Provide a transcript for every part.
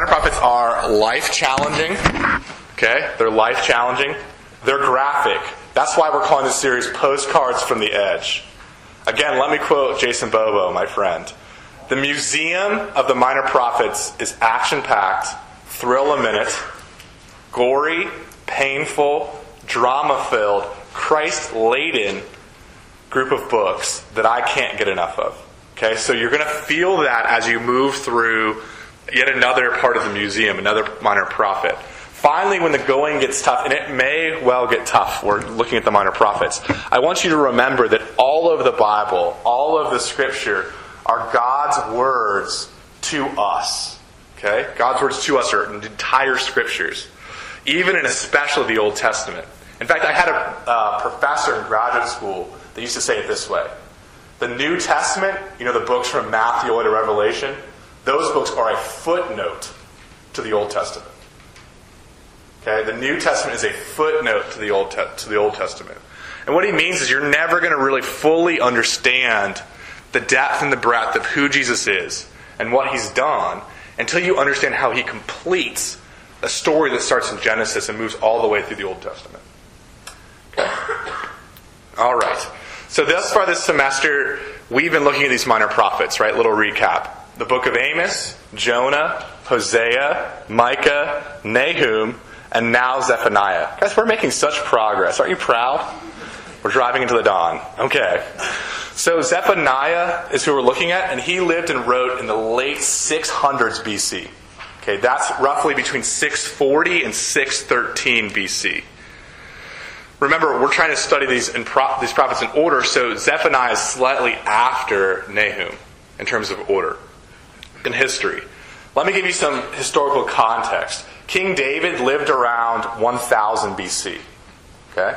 minor prophets are life challenging. Okay? They're life challenging. They're graphic. That's why we're calling this series Postcards from the Edge. Again, let me quote Jason Bobo, my friend. The Museum of the Minor Prophets is action packed, thrill a minute, gory, painful, drama filled, Christ laden group of books that I can't get enough of. Okay, so you're going to feel that as you move through yet another part of the museum, another minor prophet. Finally, when the going gets tough, and it may well get tough, we're looking at the minor prophets, I want you to remember that all of the Bible, all of the scripture, are God's words to us. Okay? God's words to us are entire scriptures, even and especially the Old Testament. In fact, I had a uh, professor in graduate school that used to say it this way The New Testament, you know, the books from Matthew to Revelation, those books are a footnote to the Old Testament. Okay, the New Testament is a footnote to the Old Te- to the Old Testament, and what he means is you're never going to really fully understand the depth and the breadth of who Jesus is and what he's done until you understand how he completes a story that starts in Genesis and moves all the way through the Old Testament. All right. So thus far this semester, we've been looking at these minor prophets, right? Little recap. The book of Amos, Jonah, Hosea, Micah, Nahum, and now Zephaniah. Guys, we're making such progress. Aren't you proud? We're driving into the dawn. Okay. So Zephaniah is who we're looking at, and he lived and wrote in the late 600s BC. Okay, that's roughly between 640 and 613 BC. Remember, we're trying to study these, pro- these prophets in order, so Zephaniah is slightly after Nahum in terms of order in history. Let me give you some historical context. King David lived around 1000 BC. Okay?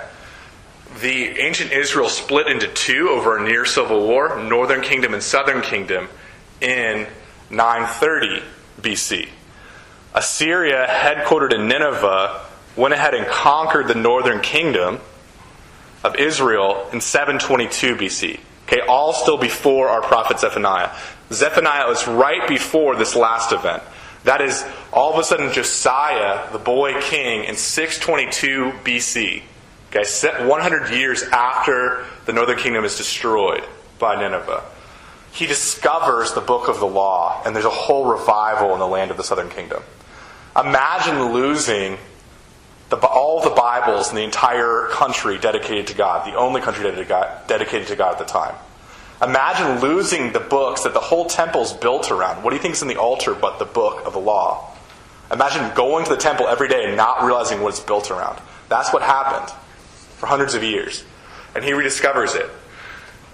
The ancient Israel split into two over a near civil war, northern kingdom and southern kingdom, in 930 BC. Assyria, headquartered in Nineveh, went ahead and conquered the northern kingdom of Israel in 722 BC. Okay, all still before our prophet Zephaniah. Zephaniah was right before this last event. That is, all of a sudden, Josiah, the boy king, in 622 BC, okay, 100 years after the northern kingdom is destroyed by Nineveh, he discovers the book of the law, and there's a whole revival in the land of the southern kingdom. Imagine losing the, all the Bibles in the entire country dedicated to God, the only country dedicated to God, dedicated to God at the time. Imagine losing the books that the whole temple's built around. What do you think is in the altar but the book of the law? Imagine going to the temple every day and not realizing what it's built around. That's what happened for hundreds of years. And he rediscovers it.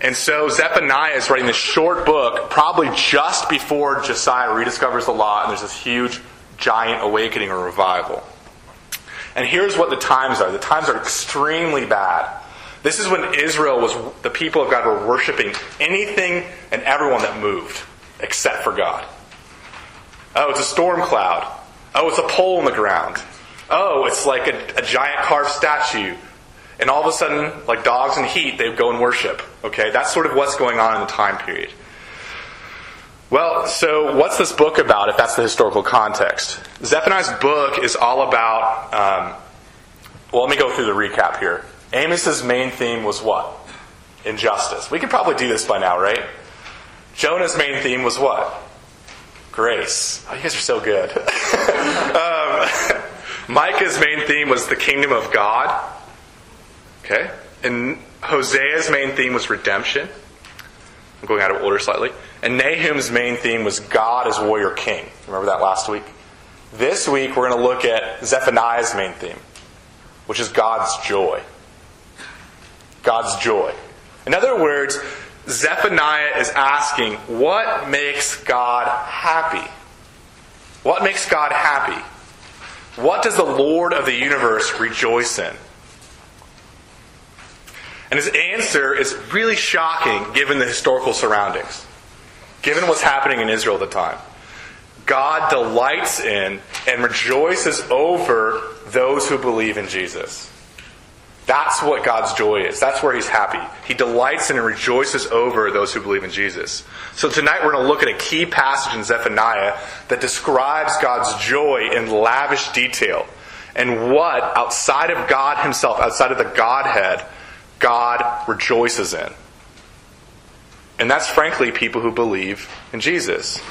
And so Zephaniah is writing this short book, probably just before Josiah rediscovers the law, and there's this huge, giant awakening or revival. And here's what the times are the times are extremely bad. This is when Israel was, the people of God were worshiping anything and everyone that moved, except for God. Oh, it's a storm cloud. Oh, it's a pole in the ground. Oh, it's like a, a giant carved statue. And all of a sudden, like dogs in heat, they go and worship. Okay, that's sort of what's going on in the time period. Well, so what's this book about if that's the historical context? Zephaniah's book is all about, um, well, let me go through the recap here. Amos's main theme was what? Injustice. We could probably do this by now, right? Jonah's main theme was what? Grace. Oh, you guys are so good. um, Micah's main theme was the kingdom of God. Okay? And Hosea's main theme was redemption. I'm going out of order slightly. And Nahum's main theme was God as warrior king. Remember that last week? This week we're going to look at Zephaniah's main theme, which is God's joy. God's joy. In other words, Zephaniah is asking, what makes God happy? What makes God happy? What does the Lord of the universe rejoice in? And his answer is really shocking given the historical surroundings, given what's happening in Israel at the time. God delights in and rejoices over those who believe in Jesus. That's what God's joy is. That's where He's happy. He delights in and rejoices over those who believe in Jesus. So tonight we're going to look at a key passage in Zephaniah that describes God's joy in lavish detail and what, outside of God Himself, outside of the Godhead, God rejoices in. And that's frankly people who believe in Jesus.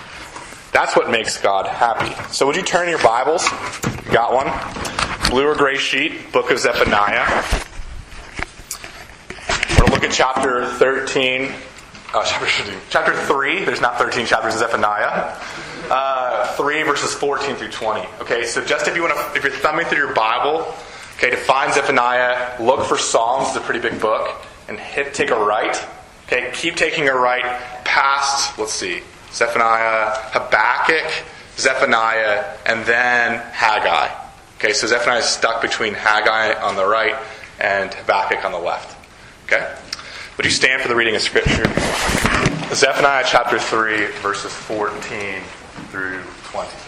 That's what makes God happy. So would you turn your Bibles? You got one? Blue or gray sheet, book of Zephaniah. We're going to look at chapter 13. Uh, chapter, chapter 3. There's not 13 chapters in Zephaniah. Uh, 3 verses 14 through 20. Okay, so just if you want to, if you're thumbing through your Bible, okay, to find Zephaniah, look for Psalms. It's a pretty big book, and hit take a right. Okay, keep taking a right past. Let's see, Zephaniah, Habakkuk, Zephaniah, and then Haggai. Okay, so Zephaniah is stuck between Haggai on the right and Habakkuk on the left. Okay? Would you stand for the reading of Scripture? Zephaniah chapter 3, verses 14 through 20.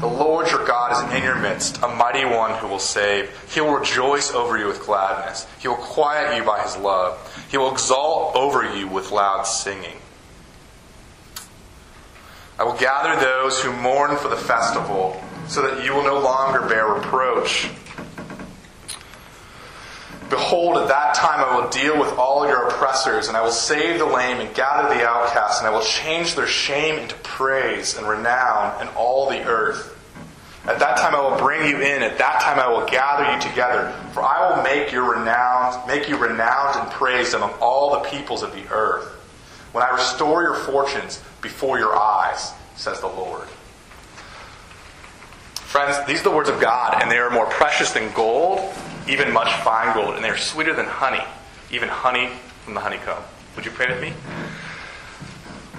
The Lord your God is in your midst, a mighty one who will save. He will rejoice over you with gladness. He will quiet you by his love. He will exalt over you with loud singing. I will gather those who mourn for the festival, so that you will no longer bear reproach. Behold, at that time I will deal with all your oppressors, and I will save the lame and gather the outcasts, and I will change their shame into praise and renown in all the earth. At that time I will bring you in, at that time I will gather you together, for I will make you renowned, make you renowned and praised among all the peoples of the earth. When I restore your fortunes before your eyes, says the Lord. Friends, these are the words of God, and they are more precious than gold, even much fine gold, and they are sweeter than honey, even honey from the honeycomb. Would you pray with me?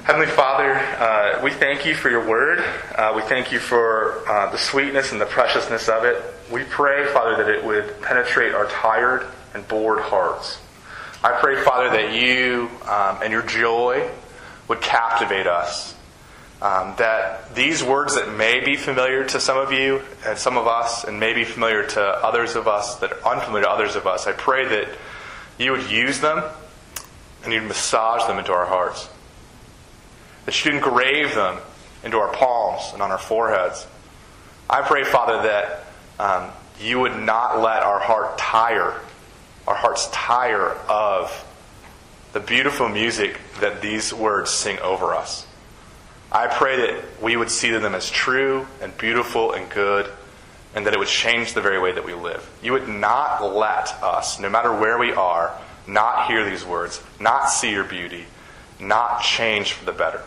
Heavenly Father, uh, we thank you for your word. Uh, we thank you for uh, the sweetness and the preciousness of it. We pray, Father, that it would penetrate our tired and bored hearts. I pray, Father, that you um, and your joy would captivate us. Um, that these words that may be familiar to some of you and some of us, and may be familiar to others of us that are unfamiliar to others of us, I pray that you would use them and you'd massage them into our hearts. That you'd engrave them into our palms and on our foreheads. I pray, Father, that um, you would not let our heart tire, our hearts tire of the beautiful music that these words sing over us. I pray that we would see them as true and beautiful and good, and that it would change the very way that we live. You would not let us, no matter where we are, not hear these words, not see your beauty, not change for the better.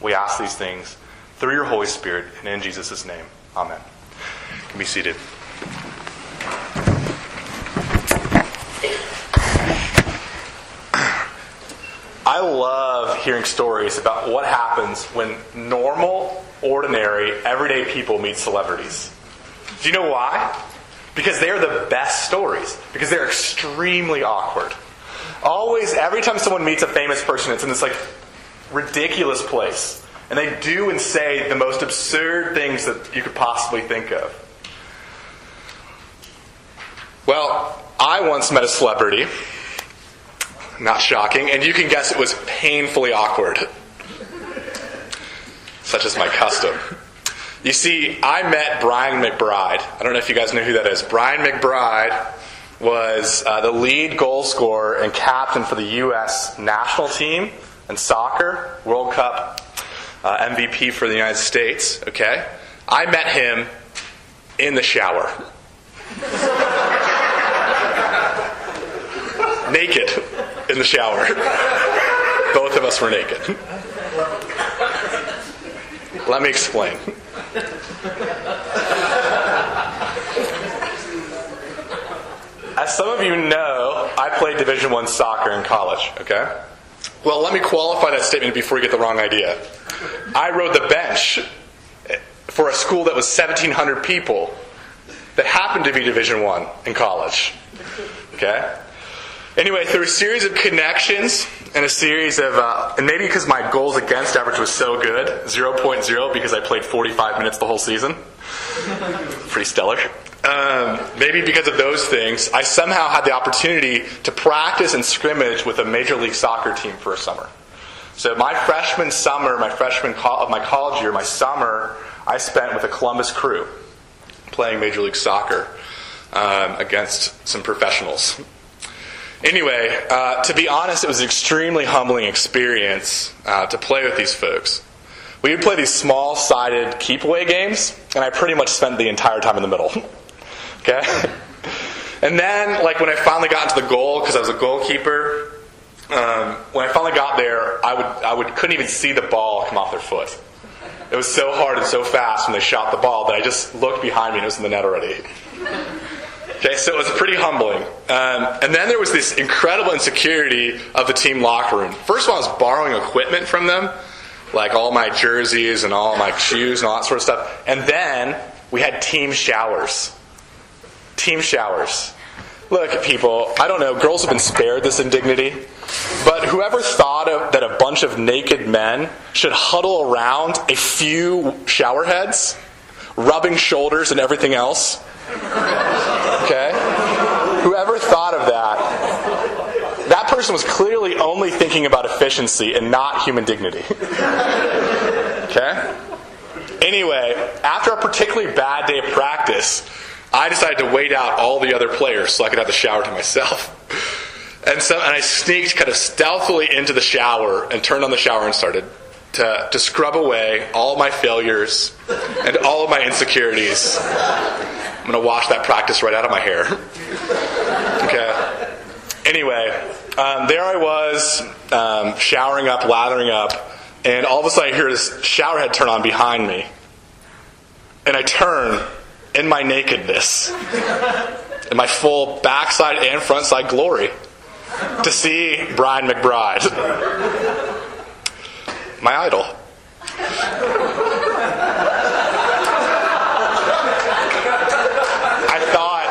We ask these things through your Holy Spirit and in Jesus' name. Amen. You can be seated. I love hearing stories about what happens when normal, ordinary, everyday people meet celebrities. Do you know why? Because they're the best stories. Because they're extremely awkward. Always, every time someone meets a famous person, it's in this like ridiculous place. And they do and say the most absurd things that you could possibly think of. Well, I once met a celebrity not shocking. And you can guess it was painfully awkward. Such is my custom. You see, I met Brian McBride. I don't know if you guys know who that is. Brian McBride was uh, the lead goal scorer and captain for the U.S. national team in soccer, World Cup uh, MVP for the United States. Okay? I met him in the shower. Naked in the shower. Both of us were naked. Let me explain. As some of you know, I played Division One soccer in college. Okay, Well, let me qualify that statement before you get the wrong idea. I rode the bench for a school that was 1,700 people that happened to be Division One in college. Okay. Anyway, through a series of connections and a series of, uh, and maybe because my goals against average was so good, 0.0 because I played 45 minutes the whole season. Pretty stellar. Um, maybe because of those things, I somehow had the opportunity to practice and scrimmage with a Major League Soccer team for a summer. So my freshman summer, my freshman co- of my college year, my summer, I spent with a Columbus crew playing Major League Soccer um, against some professionals. Anyway, uh, to be honest, it was an extremely humbling experience uh, to play with these folks. We would play these small sided keep away games, and I pretty much spent the entire time in the middle. okay? And then, like, when I finally got into the goal, because I was a goalkeeper, um, when I finally got there, I, would, I would, couldn't even see the ball come off their foot. It was so hard and so fast when they shot the ball that I just looked behind me and it was in the net already. Okay, so it was pretty humbling. Um, and then there was this incredible insecurity of the team locker room. First of all, I was borrowing equipment from them, like all my jerseys and all my shoes and all that sort of stuff. And then we had team showers. Team showers. Look, people, I don't know, girls have been spared this indignity, but whoever thought of, that a bunch of naked men should huddle around a few shower heads, rubbing shoulders and everything else? Whoever thought of that, that person was clearly only thinking about efficiency and not human dignity. Okay? Anyway, after a particularly bad day of practice, I decided to wait out all the other players so I could have the shower to myself. And so, and I sneaked kind of stealthily into the shower and turned on the shower and started to, to scrub away all my failures and all of my insecurities. I'm going to wash that practice right out of my hair. okay. Anyway, um, there I was, um, showering up, lathering up, and all of a sudden I hear this shower head turn on behind me. And I turn in my nakedness, in my full backside and frontside glory, to see Brian McBride, my idol. I thought,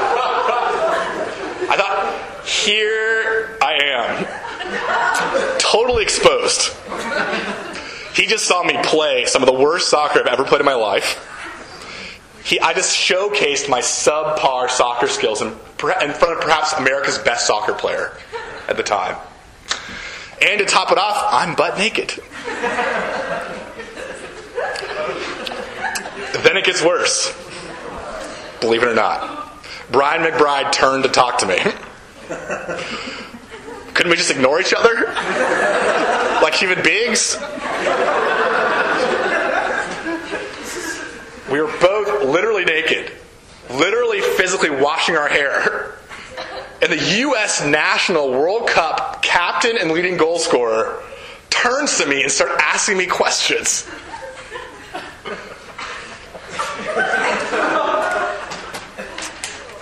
I thought, here I am, totally exposed. He just saw me play some of the worst soccer I've ever played in my life he, I just showcased my subpar soccer skills in, in front of perhaps America's best soccer player at the time. And to top it off, I'm butt naked. Then it gets worse. Believe it or not. Brian McBride turned to talk to me. Couldn't we just ignore each other? like human beings? We were both literally naked, literally physically washing our hair. And the U.S. National World Cup captain and leading goal scorer turns to me and starts asking me questions.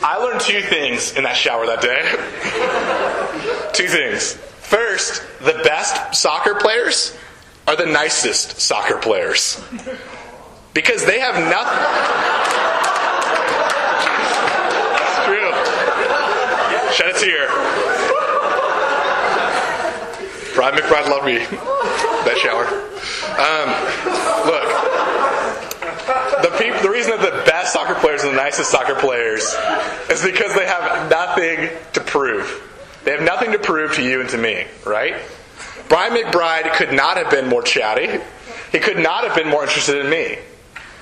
I learned two things in that shower that day. two things. First, the best soccer players are the nicest soccer players. Because they have nothing. it's true. Shed a tear. Brian McBride loved me that shower. Um, look, the, the reason that the best soccer players are the nicest soccer players is because they have nothing to prove. They have nothing to prove to you and to me, right? Brian McBride could not have been more chatty. He could not have been more interested in me.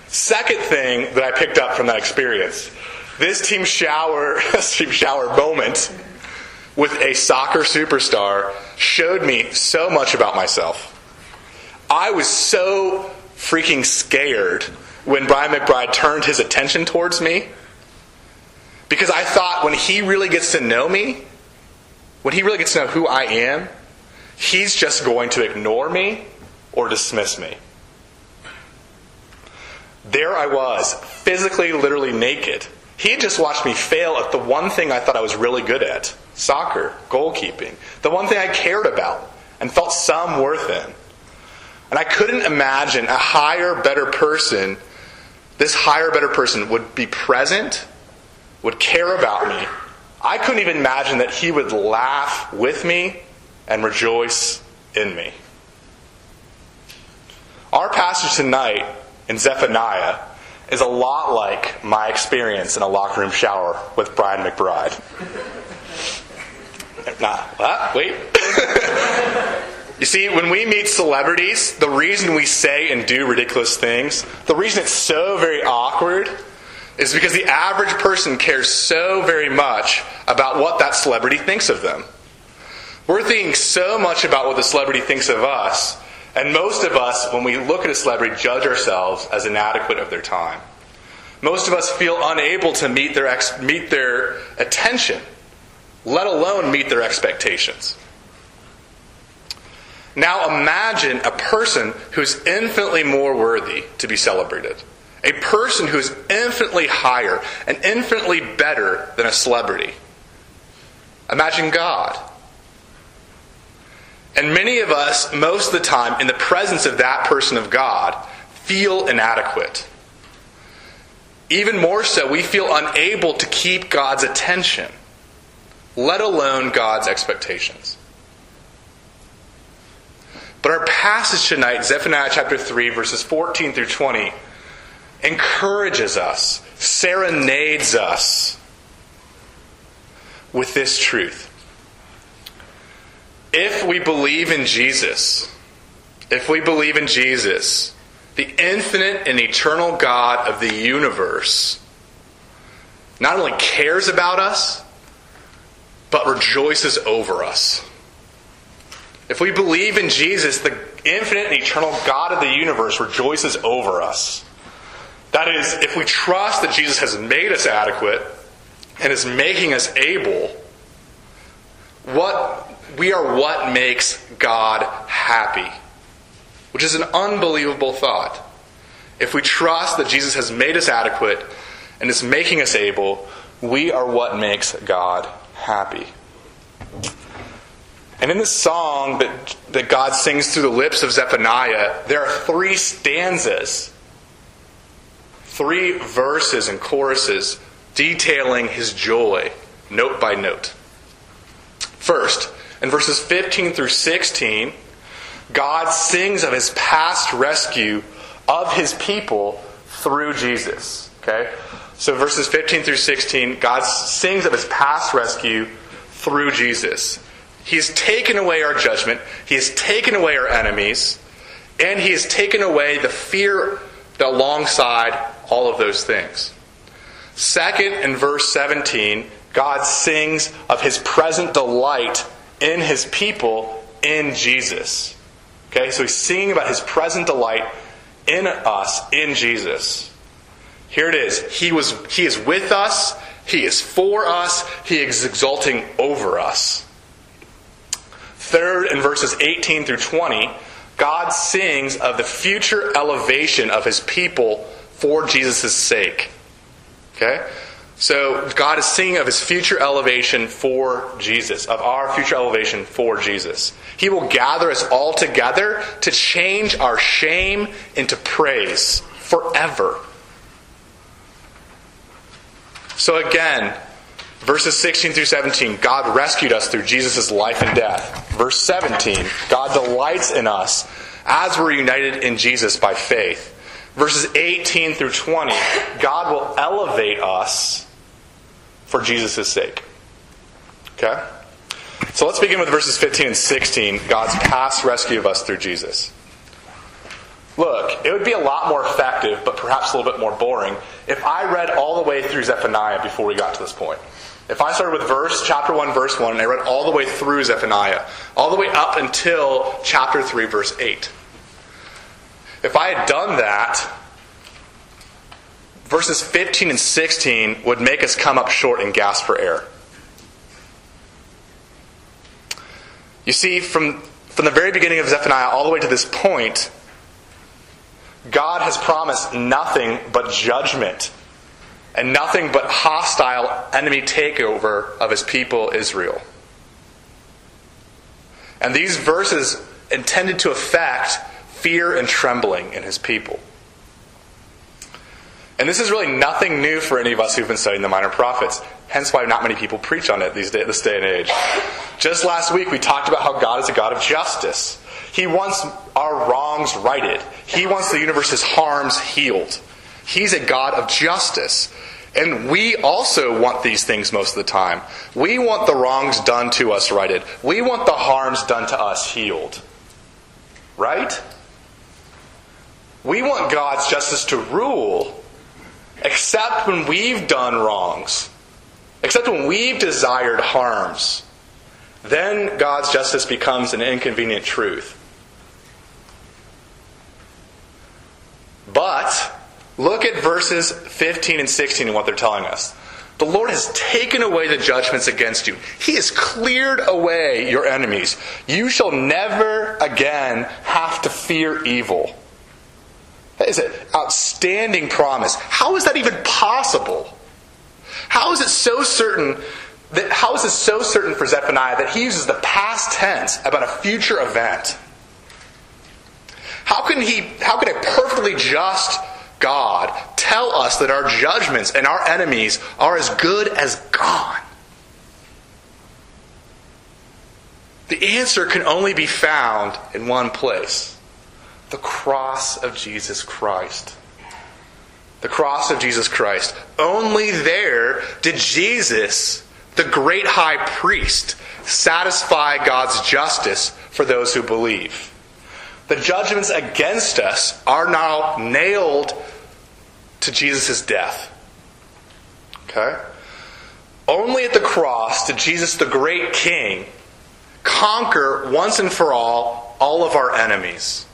Second thing that I picked up from that experience this team shower, team shower moment with a soccer superstar showed me so much about myself. I was so freaking scared when Brian McBride turned his attention towards me because I thought when he really gets to know me, when he really gets to know who I am, he's just going to ignore me or dismiss me. There I was, physically, literally naked. He had just watched me fail at the one thing I thought I was really good at soccer, goalkeeping, the one thing I cared about. and felt some worth in. And I couldn't imagine a higher, better person, this higher, better person would be present, would care about me. I couldn't even imagine that he would laugh with me and rejoice in me. Our passage tonight in Zephaniah is a lot like my experience in a locker room shower with Brian McBride. nah, what? Wait. you see, when we meet celebrities, the reason we say and do ridiculous things, the reason it's so very awkward, is because the average person cares so very much about what that celebrity thinks of them. We're thinking so much about what the celebrity thinks of us and most of us, when we look at a celebrity, judge ourselves as inadequate of their time. Most of us feel unable to meet their, ex- meet their attention, let alone meet their expectations. Now imagine a person who's infinitely more worthy to be celebrated. A person who's infinitely higher and infinitely better than a celebrity. Imagine God. And many of us, most of the time, in the presence of that person of God, feel inadequate. Even more so, we feel unable to keep God's attention, let alone God's expectations. But our passage tonight, Zephaniah chapter 3, verses 14 through 20, encourages us, serenades us with this truth if we believe in Jesus, if we believe in Jesus, the infinite and eternal God of the universe not only cares about us, but rejoices over us. If we believe in Jesus, the infinite and eternal God of the universe rejoices over us. That is, if we trust that Jesus has made us adequate and is making us able, what we are what makes God happy, which is an unbelievable thought. If we trust that Jesus has made us adequate and is making us able, we are what makes God happy. And in this song that, that God sings through the lips of Zephaniah, there are three stanzas, three verses and choruses detailing his joy, note by note. First, in verses 15 through 16, God sings of his past rescue of his people through Jesus. Okay? So verses 15 through 16, God sings of his past rescue through Jesus. He has taken away our judgment, he has taken away our enemies, and he has taken away the fear alongside all of those things. Second, in verse 17, God sings of his present delight in his people in Jesus. Okay, so he's singing about his present delight in us in Jesus. Here it is. He was he is with us, he is for us, he is exulting over us. Third, in verses 18 through 20, God sings of the future elevation of his people for Jesus' sake. Okay? So God is singing of his future elevation for Jesus, of our future elevation for Jesus. He will gather us all together to change our shame into praise forever. So again, verses 16 through 17, God rescued us through Jesus' life and death. Verse 17, God delights in us as we're united in Jesus by faith. Verses 18 through 20, God will elevate us for Jesus' sake. Okay? So let's begin with verses 15 and 16, God's past rescue of us through Jesus. Look, it would be a lot more effective, but perhaps a little bit more boring, if I read all the way through Zephaniah before we got to this point. If I started with verse, chapter 1, verse 1, and I read all the way through Zephaniah, all the way up until chapter 3, verse 8. If I had done that, verses 15 and 16 would make us come up short and gasp for air. You see, from, from the very beginning of Zephaniah all the way to this point, God has promised nothing but judgment and nothing but hostile enemy takeover of his people Israel. And these verses intended to affect fear and trembling in his people. And this is really nothing new for any of us who've been studying the minor prophets. Hence why not many people preach on it these day, this day and age. Just last week we talked about how God is a God of justice. He wants our wrongs righted. He wants the universe's harms healed. He's a God of justice. And we also want these things most of the time. We want the wrongs done to us righted. We want the harms done to us healed. Right? We want God's justice to rule, except when we've done wrongs, except when we've desired harms. Then God's justice becomes an inconvenient truth. But look at verses 15 and 16 and what they're telling us. The Lord has taken away the judgments against you. He has cleared away your enemies. You shall never again have to fear evil. That is an outstanding promise. How is that even possible? How is it so certain that how is it so certain for Zephaniah that he uses the past tense about a future event? How can he how can a perfectly just God tell us that our judgments and our enemies are as good as gone? The answer can only be found in one place the cross of Jesus Christ. The cross of Jesus Christ. Only there did Jesus, the great high priest, satisfy God's justice for those who believe. The judgments against us are now nailed to Jesus' death. Okay? Only at the cross did Jesus, the great king, conquer once and for all all of our enemies.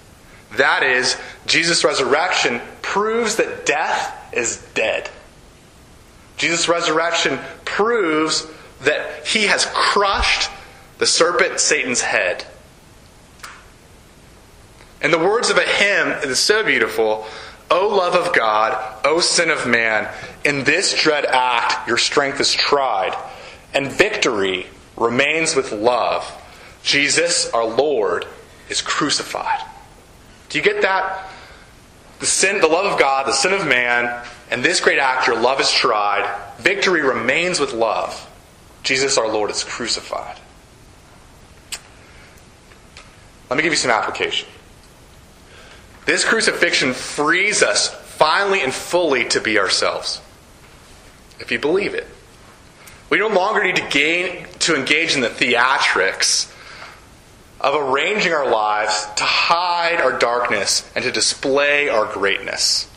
That is, Jesus' resurrection proves that death is dead. Jesus' resurrection proves that he has crushed the serpent Satan's head. In the words of a hymn, is so beautiful. O love of God, O sin of man, in this dread act your strength is tried, and victory remains with love. Jesus, our Lord, is crucified. Do you get that? The sin, the love of God, the sin of man, and this great act, your love is tried. Victory remains with love. Jesus, our Lord, is crucified. Let me give you some application. This crucifixion frees us finally and fully to be ourselves. If you believe it. We no longer need to gain to engage in the theatrics of arranging our lives to hide our darkness and to display our greatness.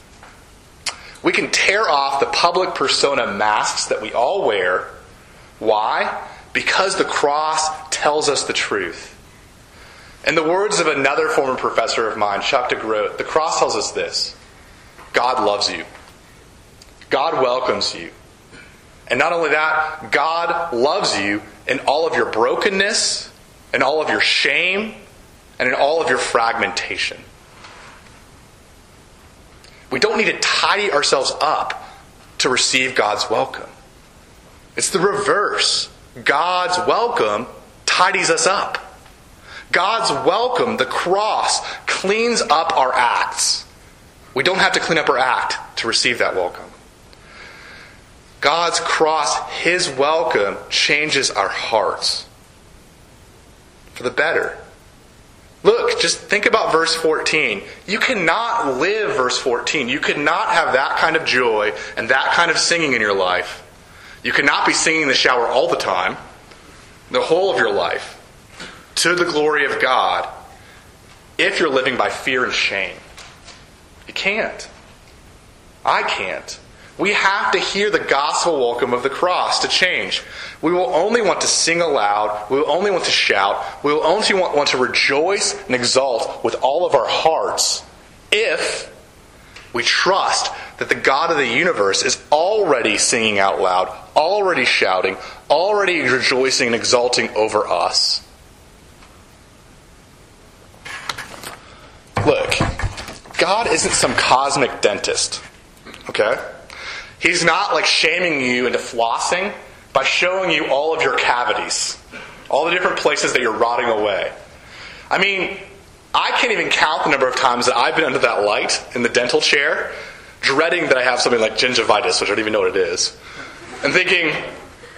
We can tear off the public persona masks that we all wear. Why? Because the cross tells us the truth. In the words of another former professor of mine, Chuck DeGroat, the cross tells us this God loves you, God welcomes you. And not only that, God loves you in all of your brokenness, in all of your shame, and in all of your fragmentation. We don't need to tidy ourselves up to receive God's welcome. It's the reverse. God's welcome tidies us up. God's welcome, the cross, cleans up our acts. We don't have to clean up our act to receive that welcome. God's cross, His welcome, changes our hearts for the better. Look, just think about verse 14. You cannot live verse 14. You cannot have that kind of joy and that kind of singing in your life. You cannot be singing in the shower all the time, the whole of your life to the glory of God if you're living by fear and shame. You can't. I can't. We have to hear the gospel welcome of the cross to change. We will only want to sing aloud. We will only want to shout. We will only want, want to rejoice and exult with all of our hearts if we trust that the God of the universe is already singing out loud, already shouting, already rejoicing and exulting over us. Look, God isn't some cosmic dentist. Okay? He's not like shaming you into flossing by showing you all of your cavities, all the different places that you're rotting away. I mean, I can't even count the number of times that I've been under that light in the dental chair, dreading that I have something like gingivitis, which I don't even know what it is, and thinking,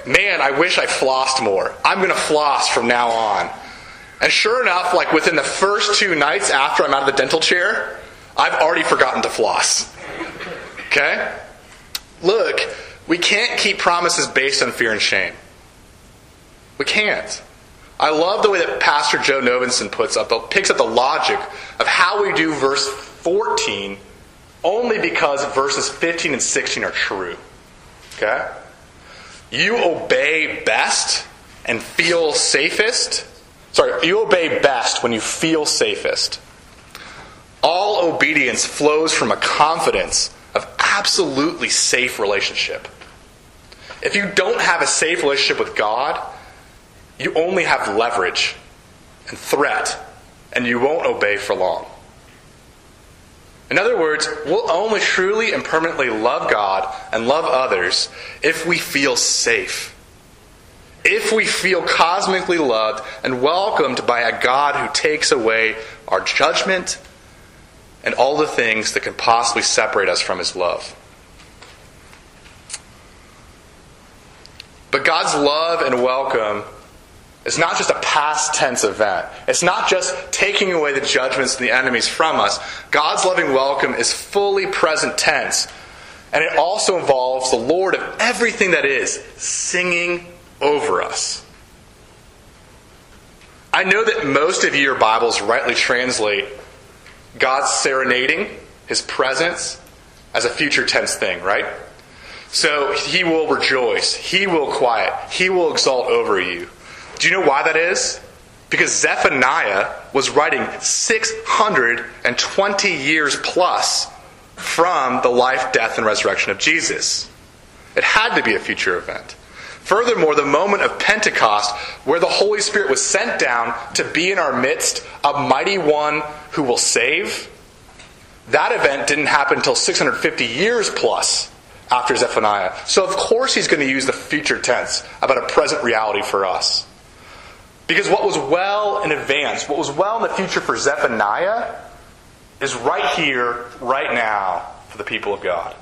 man, I wish I flossed more. I'm going to floss from now on. And sure enough, like within the first two nights after I'm out of the dental chair, I've already forgotten to floss. Okay? Look, we can't keep promises based on fear and shame. We can't. I love the way that Pastor Joe Novenson puts up, picks up the logic of how we do verse 14 only because verses 15 and 16 are true. Okay? You obey best and feel safest. Sorry, you obey best when you feel safest. All obedience flows from a confidence of absolutely safe relationship. If you don't have a safe relationship with God, you only have leverage and threat, and you won't obey for long. In other words, we'll only truly and permanently love God and love others if we feel safe. If we feel cosmically loved and welcomed by a God who takes away our judgment and all the things that can possibly separate us from his love. But God's love and welcome is not just a past tense event. It's not just taking away the judgments and the enemies from us. God's loving welcome is fully present tense. And it also involves the Lord of everything that is singing over us. I know that most of your Bibles rightly translate God's serenading, his presence, as a future tense thing, right? So he will rejoice, he will quiet, he will exalt over you. Do you know why that is? Because Zephaniah was writing 620 years plus from the life, death, and resurrection of Jesus. It had to be a future event. Furthermore, the moment of Pentecost, where the Holy Spirit was sent down to be in our midst, a mighty one who will save, that event didn't happen until 650 years plus after Zephaniah. So, of course, he's going to use the future tense about a present reality for us. Because what was well in advance, what was well in the future for Zephaniah, is right here, right now, for the people of God.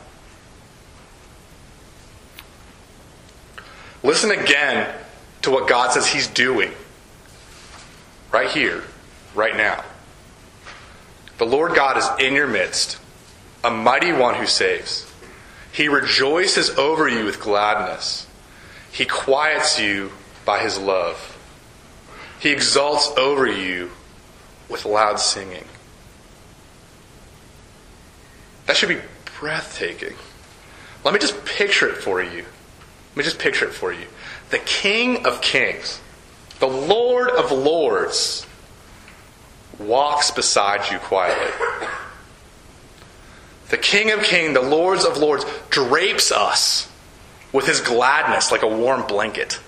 Listen again to what God says He's doing. Right here, right now. The Lord God is in your midst, a mighty one who saves. He rejoices over you with gladness. He quiets you by his love. He exalts over you with loud singing. That should be breathtaking. Let me just picture it for you. Let me just picture it for you. The King of Kings, the Lord of Lords, walks beside you quietly. The King of Kings, the Lords of Lords, drapes us with his gladness like a warm blanket.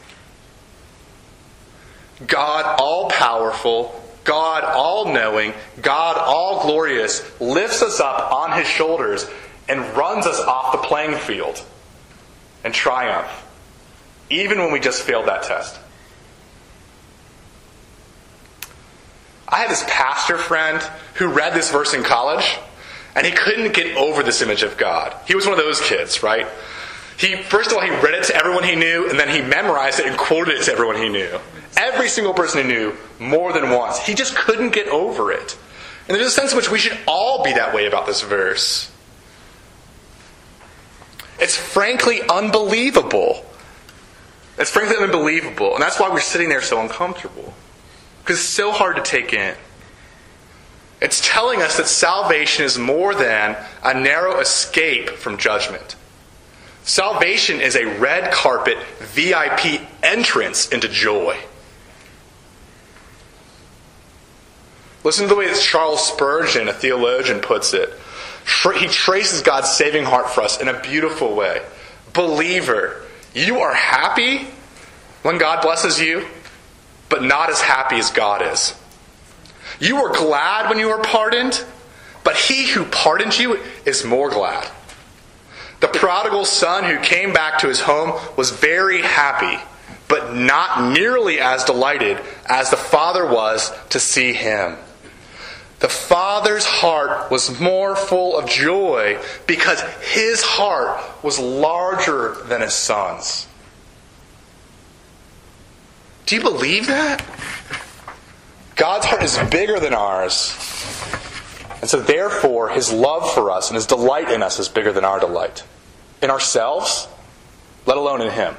God all powerful, God all knowing, God all glorious lifts us up on his shoulders and runs us off the playing field and triumph, even when we just failed that test. I had this pastor friend who read this verse in college, and he couldn't get over this image of God. He was one of those kids, right? He first of all he read it to everyone he knew, and then he memorized it and quoted it to everyone he knew. Every single person he knew, more than once. He just couldn't get over it. And there's a sense in which we should all be that way about this verse. It's frankly unbelievable. It's frankly unbelievable. And that's why we're sitting there so uncomfortable. Because it's so hard to take in. It's telling us that salvation is more than a narrow escape from judgment. Salvation is a red carpet VIP entrance into joy. Listen to the way that Charles Spurgeon, a theologian, puts it. He traces God's saving heart for us in a beautiful way. Believer, you are happy when God blesses you, but not as happy as God is. You are glad when you are pardoned, but he who pardoned you is more glad. The prodigal son who came back to his home was very happy, but not nearly as delighted as the Father was to see him. The Father's heart was more full of joy because his heart was larger than his Son's. Do you believe that? God's heart is bigger than ours. And so, therefore, his love for us and his delight in us is bigger than our delight. In ourselves, let alone in him.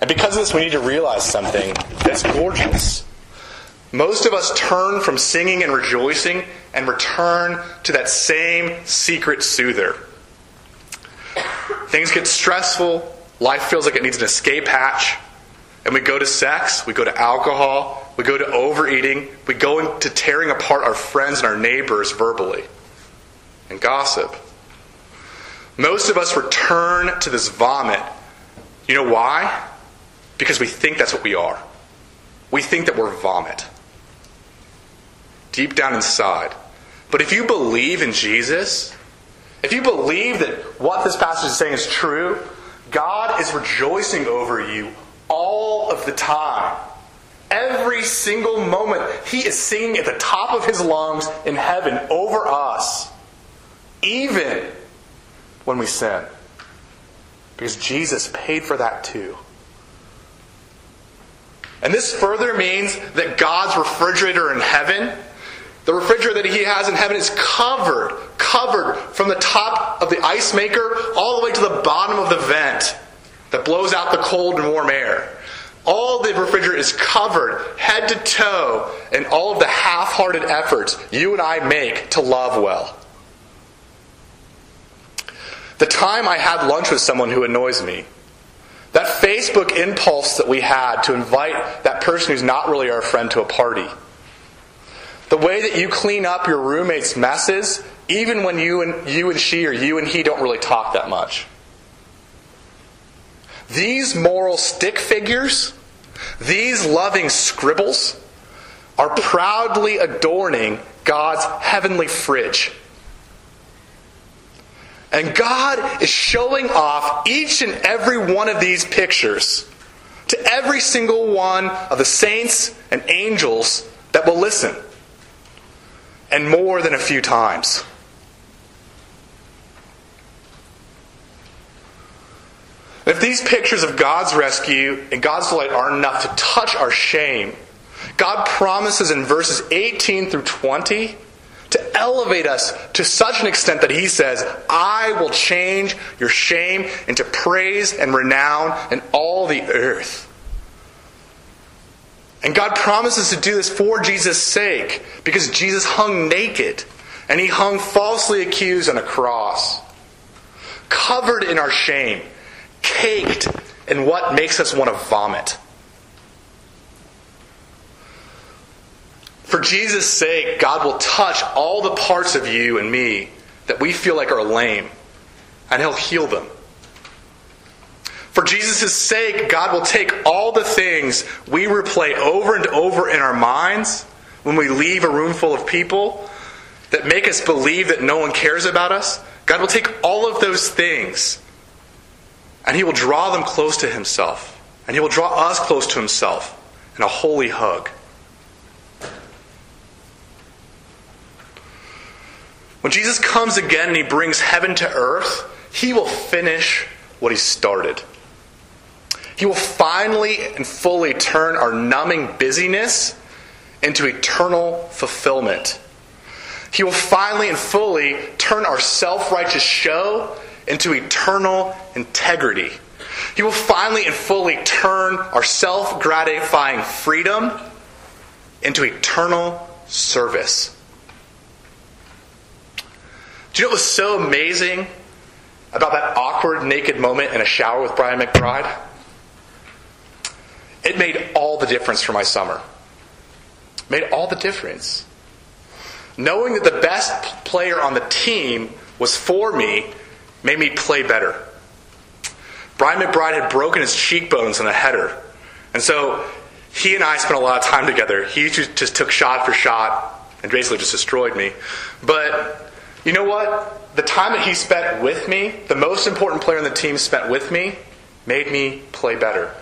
And because of this, we need to realize something that's gorgeous. Most of us turn from singing and rejoicing and return to that same secret soother. Things get stressful, life feels like it needs an escape hatch, and we go to sex, we go to alcohol, we go to overeating, we go into tearing apart our friends and our neighbors verbally, and gossip. Most of us return to this vomit. You know why? Because we think that's what we are. We think that we're vomit. Deep down inside. But if you believe in Jesus, if you believe that what this passage is saying is true, God is rejoicing over you all of the time. Every single moment, He is singing at the top of His lungs in heaven over us, even when we sin. Because Jesus paid for that too. And this further means that God's refrigerator in heaven, the refrigerator that He has in heaven, is covered, covered from the top of the ice maker all the way to the bottom of the vent that blows out the cold and warm air. All the refrigerator is covered head to toe in all of the half hearted efforts you and I make to love well. The time I had lunch with someone who annoys me, that Facebook impulse that we had to invite that person who's not really our friend to a party. The way that you clean up your roommate's messes, even when you and, you and she or you and he don't really talk that much. These moral stick figures, these loving scribbles, are proudly adorning God's heavenly fridge. And God is showing off each and every one of these pictures to every single one of the saints and angels that will listen. And more than a few times. If these pictures of God's rescue and God's delight are enough to touch our shame, God promises in verses 18 through 20 to elevate us to such an extent that he says, I will change your shame into praise and renown in all the earth. And God promises to do this for Jesus' sake, because Jesus hung naked and he hung falsely accused on a cross, covered in our shame, caked in what makes us want to vomit. For Jesus' sake, God will touch all the parts of you and me that we feel like are lame, and He'll heal them. For Jesus' sake, God will take all the things we replay over and over in our minds when we leave a room full of people that make us believe that no one cares about us. God will take all of those things and He will draw them close to Himself. And He will draw us close to Himself in a holy hug. When Jesus comes again and he brings heaven to earth, he will finish what he started. He will finally and fully turn our numbing busyness into eternal fulfillment. He will finally and fully turn our self righteous show into eternal integrity. He will finally and fully turn our self gratifying freedom into eternal service. Do you know what was so amazing about that awkward naked moment in a shower with Brian McBride? It made all the difference for my summer. Made all the difference. Knowing that the best player on the team was for me made me play better. Brian McBride had broken his cheekbones in a header. And so he and I spent a lot of time together. He just took shot for shot and basically just destroyed me. But you know what? The time that he spent with me, the most important player on the team spent with me, made me play better.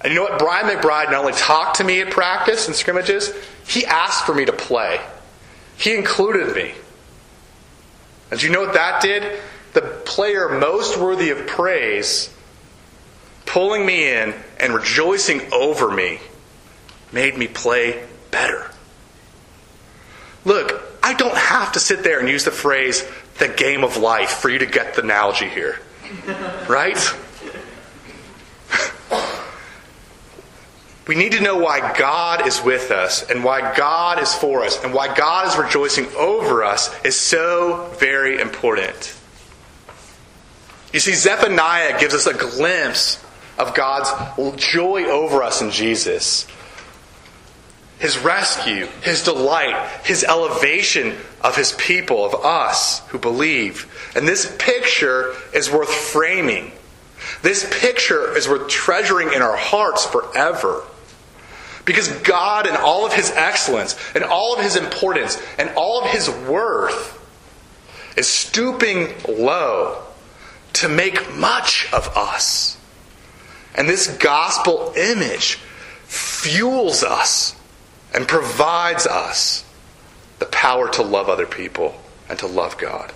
And you know what? Brian McBride not only talked to me at practice and scrimmages, he asked for me to play. He included me. And you know what that did? The player most worthy of praise, pulling me in and rejoicing over me, made me play better. Look, I don't have to sit there and use the phrase the game of life for you to get the analogy here. Right? We need to know why God is with us and why God is for us and why God is rejoicing over us is so very important. You see, Zephaniah gives us a glimpse of God's joy over us in Jesus. His rescue, His delight, His elevation of His people, of us who believe. And this picture is worth framing. This picture is worth treasuring in our hearts forever. Because God, and all of His excellence, and all of His importance, and all of His worth, is stooping low to make much of us. And this gospel image fuels us and provides us the power to love other people and to love God.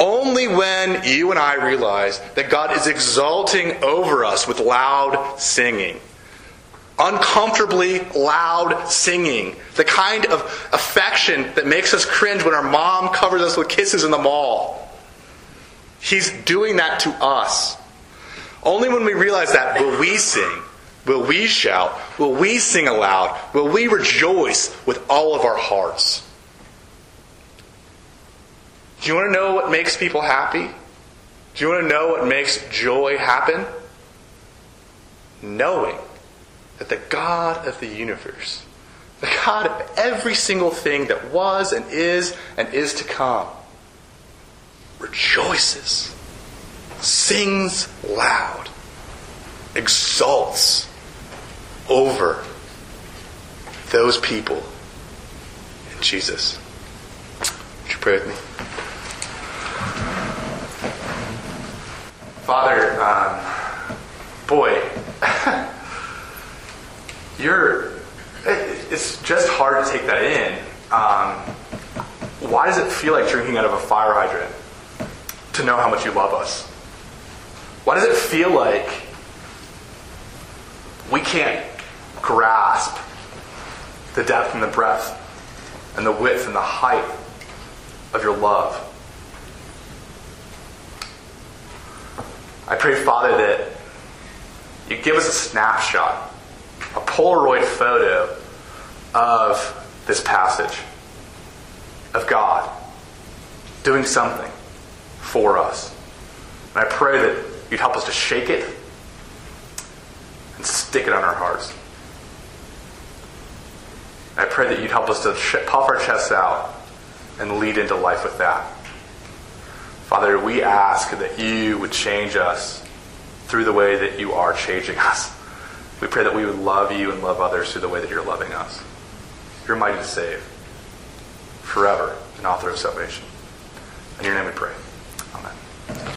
Only when you and I realize that God is exulting over us with loud singing, uncomfortably loud singing, the kind of affection that makes us cringe when our mom covers us with kisses in the mall. He's doing that to us. Only when we realize that will we sing, will we shout, will we sing aloud, will we rejoice with all of our hearts. Do you want to know what makes people happy? Do you want to know what makes joy happen? Knowing that the God of the universe, the God of every single thing that was and is and is to come, rejoices, sings loud, exults over those people in Jesus. Would you pray with me? Father, um, boy, you're. It's just hard to take that in. Um, why does it feel like drinking out of a fire hydrant to know how much you love us? Why does it feel like we can't grasp the depth and the breadth and the width and the height of your love? I pray, Father, that you give us a snapshot, Polaroid photo of this passage of God doing something for us. And I pray that you'd help us to shake it and stick it on our hearts. I pray that you'd help us to puff our chests out and lead into life with that. Father, we ask that you would change us through the way that you are changing us. We pray that we would love you and love others through the way that you're loving us. You're mighty to save forever an author of salvation. In your name we pray. Amen.